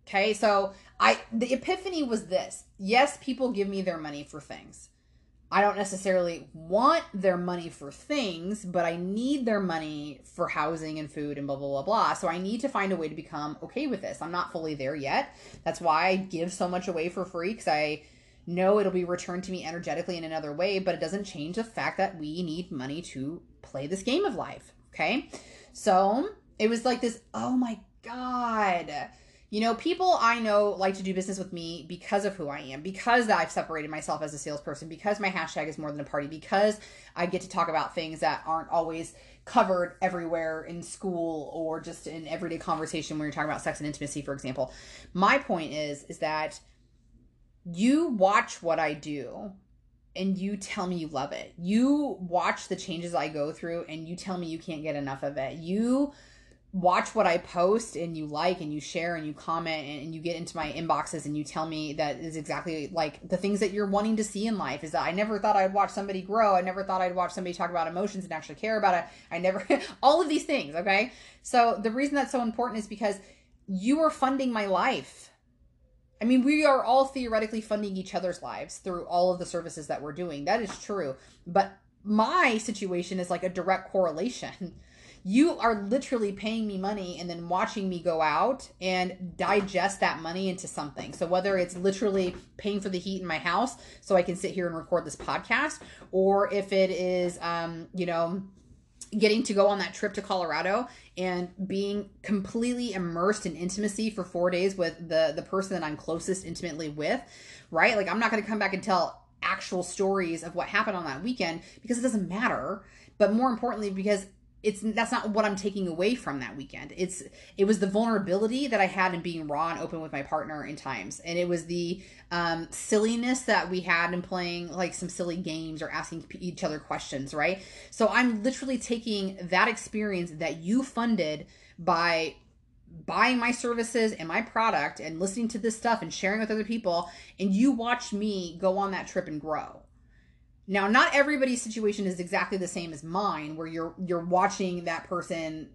Okay, so I the epiphany was this. Yes, people give me their money for things. I don't necessarily want their money for things, but I need their money for housing and food and blah, blah, blah, blah. So I need to find a way to become okay with this. I'm not fully there yet. That's why I give so much away for free because I know it'll be returned to me energetically in another way, but it doesn't change the fact that we need money to play this game of life. Okay. So it was like this oh my God You know, people I know like to do business with me because of who I am, because I've separated myself as a salesperson, because my hashtag is more than a party, because I get to talk about things that aren't always covered everywhere in school or just in everyday conversation when you're talking about sex and intimacy, for example. My point is, is that you watch what I do and you tell me you love it. You watch the changes I go through and you tell me you can't get enough of it. You watch what I post and you like and you share and you comment and you get into my inboxes and you tell me that is exactly like the things that you're wanting to see in life is that I never thought I'd watch somebody grow. I never thought I'd watch somebody talk about emotions and actually care about it. I never all of these things, okay? So the reason that's so important is because you are funding my life. I mean, we are all theoretically funding each other's lives through all of the services that we're doing. That is true. But my situation is like a direct correlation you are literally paying me money and then watching me go out and digest that money into something. So whether it's literally paying for the heat in my house so I can sit here and record this podcast, or if it is, um, you know, getting to go on that trip to Colorado and being completely immersed in intimacy for four days with the the person that I'm closest intimately with, right? Like I'm not going to come back and tell actual stories of what happened on that weekend because it doesn't matter. But more importantly, because it's that's not what I'm taking away from that weekend. It's it was the vulnerability that I had in being raw and open with my partner in times, and it was the um, silliness that we had in playing like some silly games or asking each other questions, right? So I'm literally taking that experience that you funded by buying my services and my product and listening to this stuff and sharing with other people, and you watched me go on that trip and grow now, not everybody's situation is exactly the same as mine, where you're you're watching that person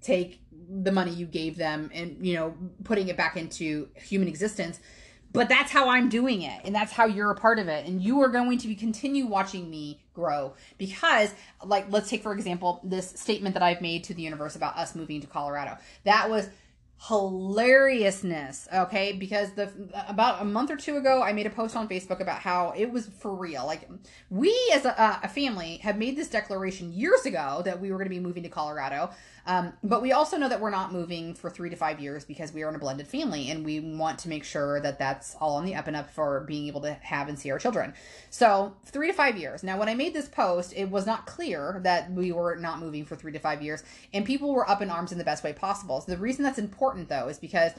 take the money you gave them and you know putting it back into human existence. But that's how i'm doing it and that's how you're a part of it. And you are going to be continue watching me grow because like let's take for example this statement that i've made to the universe about us moving to colorado. That was hilariousness okay because the about a month or two ago i made a post on facebook about how it was for real like we as a, a family have made this declaration years ago that we were going to be moving to colorado um, but we also know that we're not moving for three to five years because we are in a blended family and we want to make sure that that's all on the up and up for being able to have and see our children. So, three to five years. Now, when I made this post, it was not clear that we were not moving for three to five years, and people were up in arms in the best way possible. So, the reason that's important though is because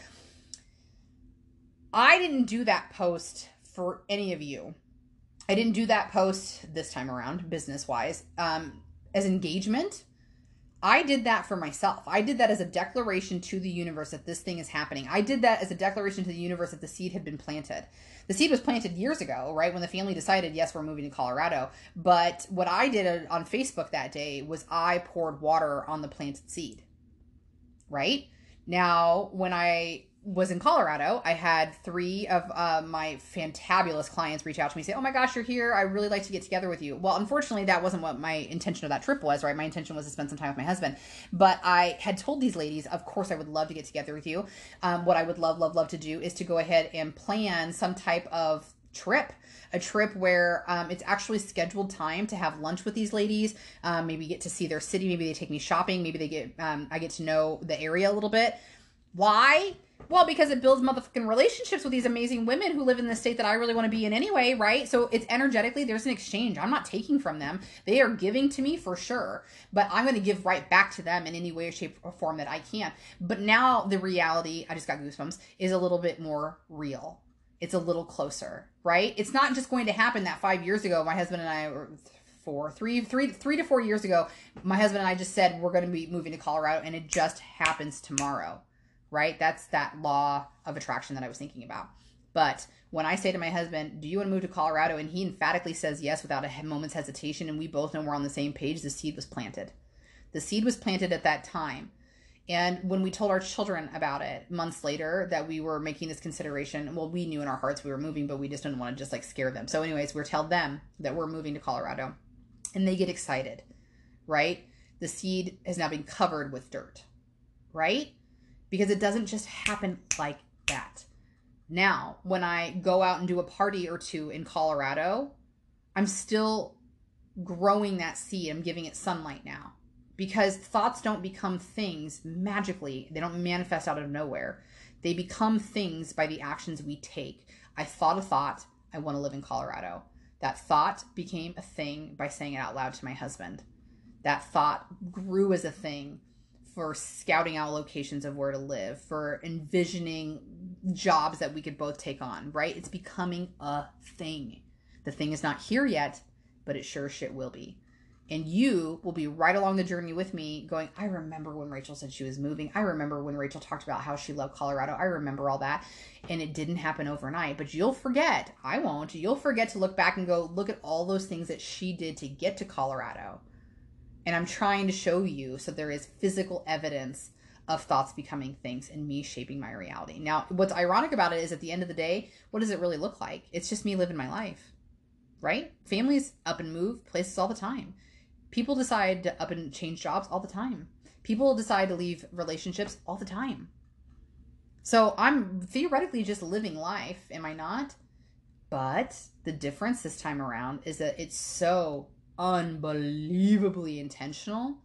I didn't do that post for any of you. I didn't do that post this time around, business wise, um, as engagement I did that for myself. I did that as a declaration to the universe that this thing is happening. I did that as a declaration to the universe that the seed had been planted. The seed was planted years ago, right? When the family decided, yes, we're moving to Colorado. But what I did on Facebook that day was I poured water on the planted seed, right? Now, when I was in Colorado, I had three of uh, my fantabulous clients reach out to me and say, Oh my gosh, you're here. I really like to get together with you. Well, unfortunately, that wasn't what my intention of that trip was, right? My intention was to spend some time with my husband. But I had told these ladies, Of course, I would love to get together with you. Um, what I would love, love, love to do is to go ahead and plan some type of trip a trip where um, it's actually scheduled time to have lunch with these ladies um, maybe get to see their city maybe they take me shopping maybe they get um, i get to know the area a little bit why well, because it builds motherfucking relationships with these amazing women who live in the state that I really want to be in anyway, right? So it's energetically, there's an exchange. I'm not taking from them. They are giving to me for sure, but I'm going to give right back to them in any way, shape, or form that I can. But now the reality, I just got goosebumps, is a little bit more real. It's a little closer, right? It's not just going to happen that five years ago, my husband and I were four, three, three, three to four years ago, my husband and I just said we're going to be moving to Colorado, and it just happens tomorrow right? That's that law of attraction that I was thinking about. But when I say to my husband, Do you want to move to Colorado? and he emphatically says yes without a moment's hesitation, and we both know we're on the same page, the seed was planted. The seed was planted at that time. And when we told our children about it months later that we were making this consideration, well, we knew in our hearts we were moving, but we just didn't want to just like scare them. So, anyways, we tell them that we're moving to Colorado and they get excited, right? The seed has now been covered with dirt, right? because it doesn't just happen like that. Now, when I go out and do a party or two in Colorado, I'm still growing that seed. I'm giving it sunlight now because thoughts don't become things magically, they don't manifest out of nowhere. They become things by the actions we take. I thought a thought, I want to live in Colorado. That thought became a thing by saying it out loud to my husband. That thought grew as a thing for scouting out locations of where to live, for envisioning jobs that we could both take on, right? It's becoming a thing. The thing is not here yet, but it sure shit will be and you will be right along the journey with me going i remember when rachel said she was moving. I remember when rachel talked about how she loved colorado. I remember all that. And it didn't happen overnight but you'll forget. I won't. You'll forget to look back and go look at all those things that she did to get to colorado. And i'm trying to show you so there is physical evidence of thoughts becoming things and me shaping my reality. Now what's ironic about it is at the end of the day what does it really look like? It's just me living my life right? Families up and move places all the time People decide to up and change jobs all the time. People decide to leave relationships all the time. So I'm theoretically just living life, am I not? But the difference this time around is that it's so unbelievably intentional.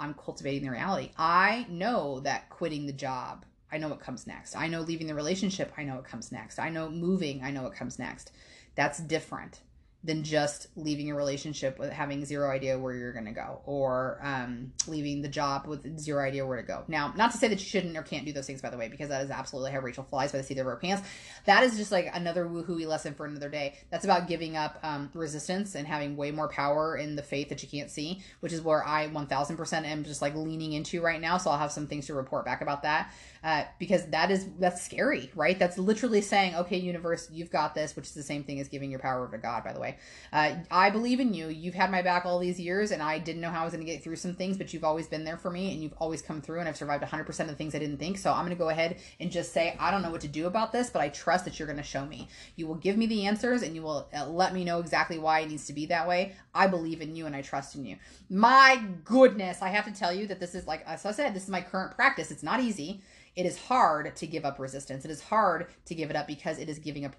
I'm cultivating the reality. I know that quitting the job, I know what comes next. I know leaving the relationship, I know what comes next. I know moving, I know what comes next. That's different than just leaving a relationship with having zero idea where you're going to go or um, leaving the job with zero idea where to go. Now, not to say that you shouldn't or can't do those things, by the way, because that is absolutely how Rachel flies by the seat of her pants. That is just like another woohooey lesson for another day. That's about giving up um, resistance and having way more power in the faith that you can't see, which is where I 1000% am just like leaning into right now. So I'll have some things to report back about that uh, because that is that's scary, right? That's literally saying, okay, universe, you've got this, which is the same thing as giving your power over to God, by the way. Uh, I believe in you. You've had my back all these years, and I didn't know how I was going to get through some things, but you've always been there for me, and you've always come through, and I've survived 100% of the things I didn't think. So I'm going to go ahead and just say, I don't know what to do about this, but I trust that you're going to show me. You will give me the answers, and you will uh, let me know exactly why it needs to be that way. I believe in you, and I trust in you. My goodness, I have to tell you that this is like, as I said, this is my current practice. It's not easy it is hard to give up resistance. It is hard to give it up because it is giving up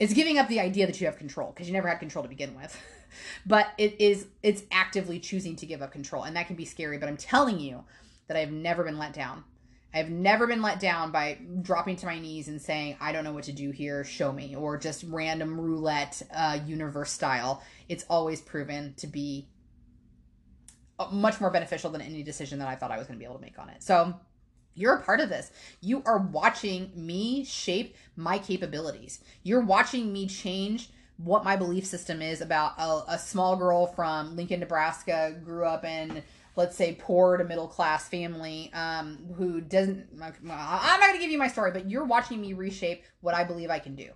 it's giving up the idea that you have control because you never had control to begin with. but it is it's actively choosing to give up control and that can be scary, but I'm telling you that I have never been let down. I have never been let down by dropping to my knees and saying, I don't know what to do here, show me, or just random roulette uh, universe style. It's always proven to be much more beneficial than any decision that I thought I was going to be able to make on it. So you're a part of this. You are watching me shape my capabilities. You're watching me change what my belief system is about a, a small girl from Lincoln, Nebraska, grew up in let's say poor to middle class family um, who doesn't i'm not going to give you my story but you're watching me reshape what i believe i can do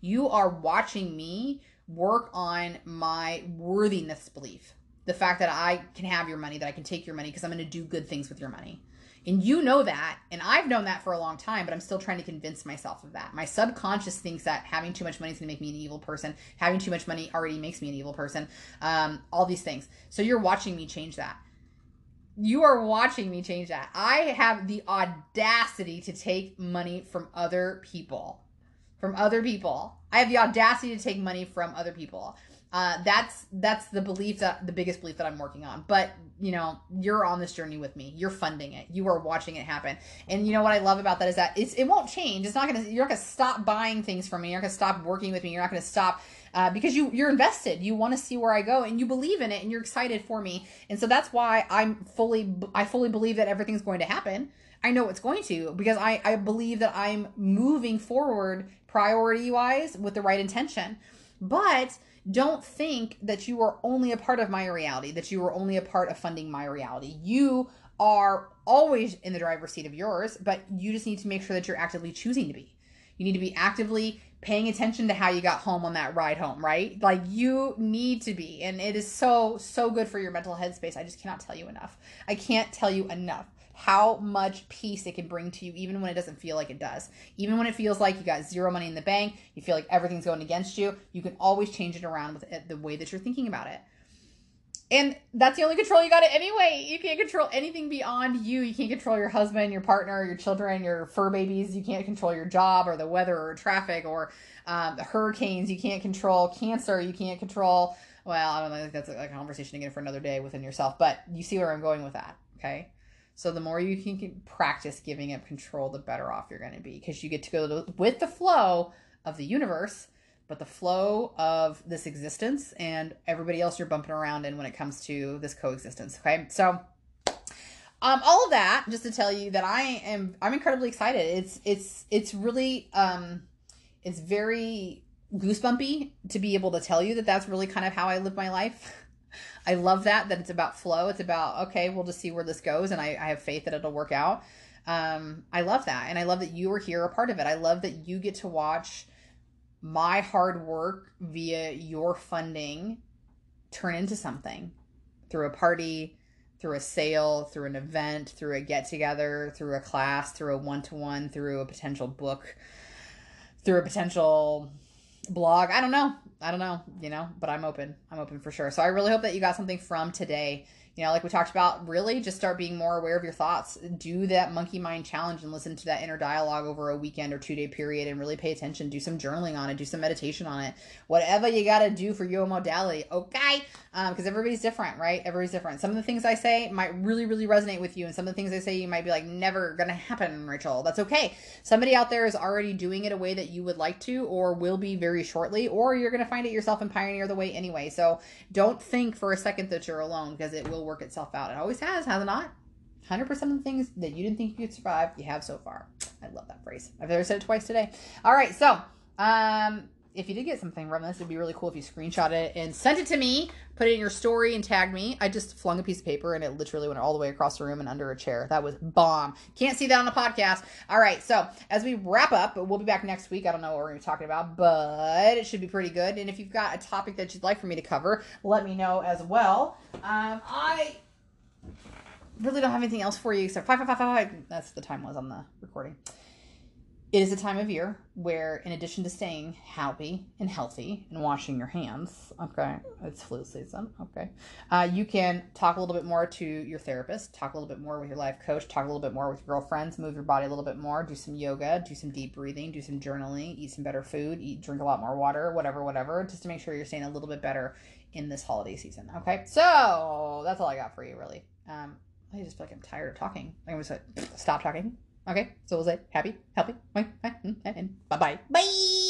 you are watching me work on my worthiness belief the fact that I can have your money, that I can take your money because I'm going to do good things with your money. And you know that, and I've known that for a long time, but I'm still trying to convince myself of that. My subconscious thinks that having too much money is going to make me an evil person. Having too much money already makes me an evil person. Um, all these things. So you're watching me change that. You are watching me change that. I have the audacity to take money from other people. From other people. I have the audacity to take money from other people. Uh, that's that's the belief that the biggest belief that I'm working on. But you know, you're on this journey with me. You're funding it. You are watching it happen. And you know what I love about that is that it's it won't change. It's not gonna you're not gonna stop buying things from me. You're not gonna stop working with me. You're not gonna stop uh, because you you're invested. You want to see where I go and you believe in it and you're excited for me. And so that's why I'm fully I fully believe that everything's going to happen. I know it's going to because I I believe that I'm moving forward priority wise with the right intention. But don't think that you are only a part of my reality, that you are only a part of funding my reality. You are always in the driver's seat of yours, but you just need to make sure that you're actively choosing to be. You need to be actively paying attention to how you got home on that ride home, right? Like you need to be. And it is so, so good for your mental headspace. I just cannot tell you enough. I can't tell you enough how much peace it can bring to you, even when it doesn't feel like it does. Even when it feels like you got zero money in the bank, you feel like everything's going against you, you can always change it around with it, the way that you're thinking about it. And that's the only control you got it anyway. You can't control anything beyond you. You can't control your husband, your partner, your children, your fur babies. You can't control your job or the weather or traffic or um, the hurricanes. You can't control cancer. You can't control, well, I don't know, that's a, a conversation again for another day within yourself. But you see where I'm going with that, okay? So the more you can practice giving up control, the better off you're going to be because you get to go with the flow of the universe, but the flow of this existence and everybody else you're bumping around in when it comes to this coexistence. Okay. So, um, all of that just to tell you that I am, I'm incredibly excited. It's, it's, it's really, um, it's very goosebumpy to be able to tell you that that's really kind of how I live my life. I love that that it's about flow. It's about okay, we'll just see where this goes, and I, I have faith that it'll work out. Um, I love that, and I love that you are here, a part of it. I love that you get to watch my hard work via your funding turn into something through a party, through a sale, through an event, through a get together, through a class, through a one to one, through a potential book, through a potential blog. I don't know. I don't know, you know, but I'm open. I'm open for sure. So I really hope that you got something from today you know, like we talked about, really just start being more aware of your thoughts. Do that monkey mind challenge and listen to that inner dialogue over a weekend or two day period and really pay attention. Do some journaling on it, do some meditation on it. Whatever you got to do for your modality, okay? Because um, everybody's different, right? Everybody's different. Some of the things I say might really, really resonate with you, and some of the things I say you might be like, never gonna happen, Rachel. That's okay. Somebody out there is already doing it a way that you would like to, or will be very shortly, or you're gonna find it yourself and pioneer the way anyway. So don't think for a second that you're alone because it will will work itself out. It always has, has it not? 100% of the things that you didn't think you could survive, you have so far. I love that phrase. I've never said it twice today. All right, so um, if you did get something from this, it'd be really cool if you screenshot it and sent it to me, put it in your story and tag me. I just flung a piece of paper and it literally went all the way across the room and under a chair. That was bomb. Can't see that on the podcast. All right, so as we wrap up, we'll be back next week. I don't know what we're going to be talking about, but it should be pretty good. And if you've got a topic that you'd like for me to cover, let me know as well. Um, I really don't have anything else for you except five, five, five, five. That's the time was on the recording. It is a time of year where, in addition to staying happy and healthy and washing your hands, okay, it's flu season, okay, uh, you can talk a little bit more to your therapist, talk a little bit more with your life coach, talk a little bit more with your girlfriends, move your body a little bit more, do some yoga, do some deep breathing, do some journaling, eat some better food, eat, drink a lot more water, whatever, whatever, just to make sure you're staying a little bit better in this holiday season, okay? So that's all I got for you, really. Um, I just feel like I'm tired of talking. I'm gonna stop talking. Okay, so we'll say happy, healthy, bye bye. Bye.